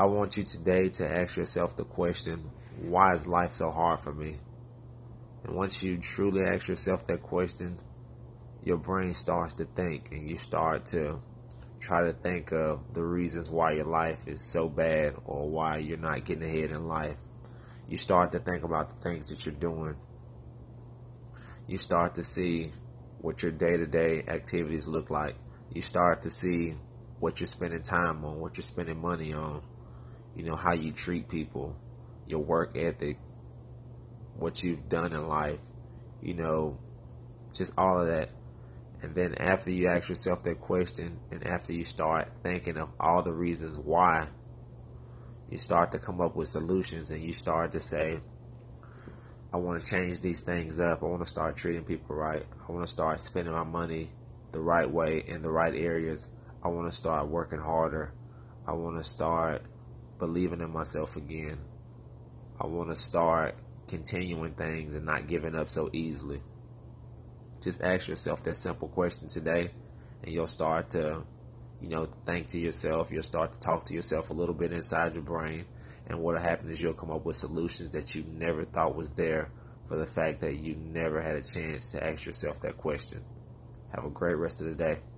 I want you today to ask yourself the question, why is life so hard for me? And once you truly ask yourself that question, your brain starts to think and you start to try to think of the reasons why your life is so bad or why you're not getting ahead in life. You start to think about the things that you're doing. You start to see what your day to day activities look like. You start to see what you're spending time on, what you're spending money on, you know, how you treat people, your work ethic, what you've done in life, you know, just all of that. And then after you ask yourself that question, and after you start thinking of all the reasons why, you start to come up with solutions and you start to say, I want to change these things up. I want to start treating people right. I want to start spending my money the right way in the right areas. I want to start working harder. I want to start believing in myself again. I want to start continuing things and not giving up so easily. Just ask yourself that simple question today, and you'll start to, you know, think to yourself. You'll start to talk to yourself a little bit inside your brain. And what'll happen is you'll come up with solutions that you never thought was there for the fact that you never had a chance to ask yourself that question. Have a great rest of the day.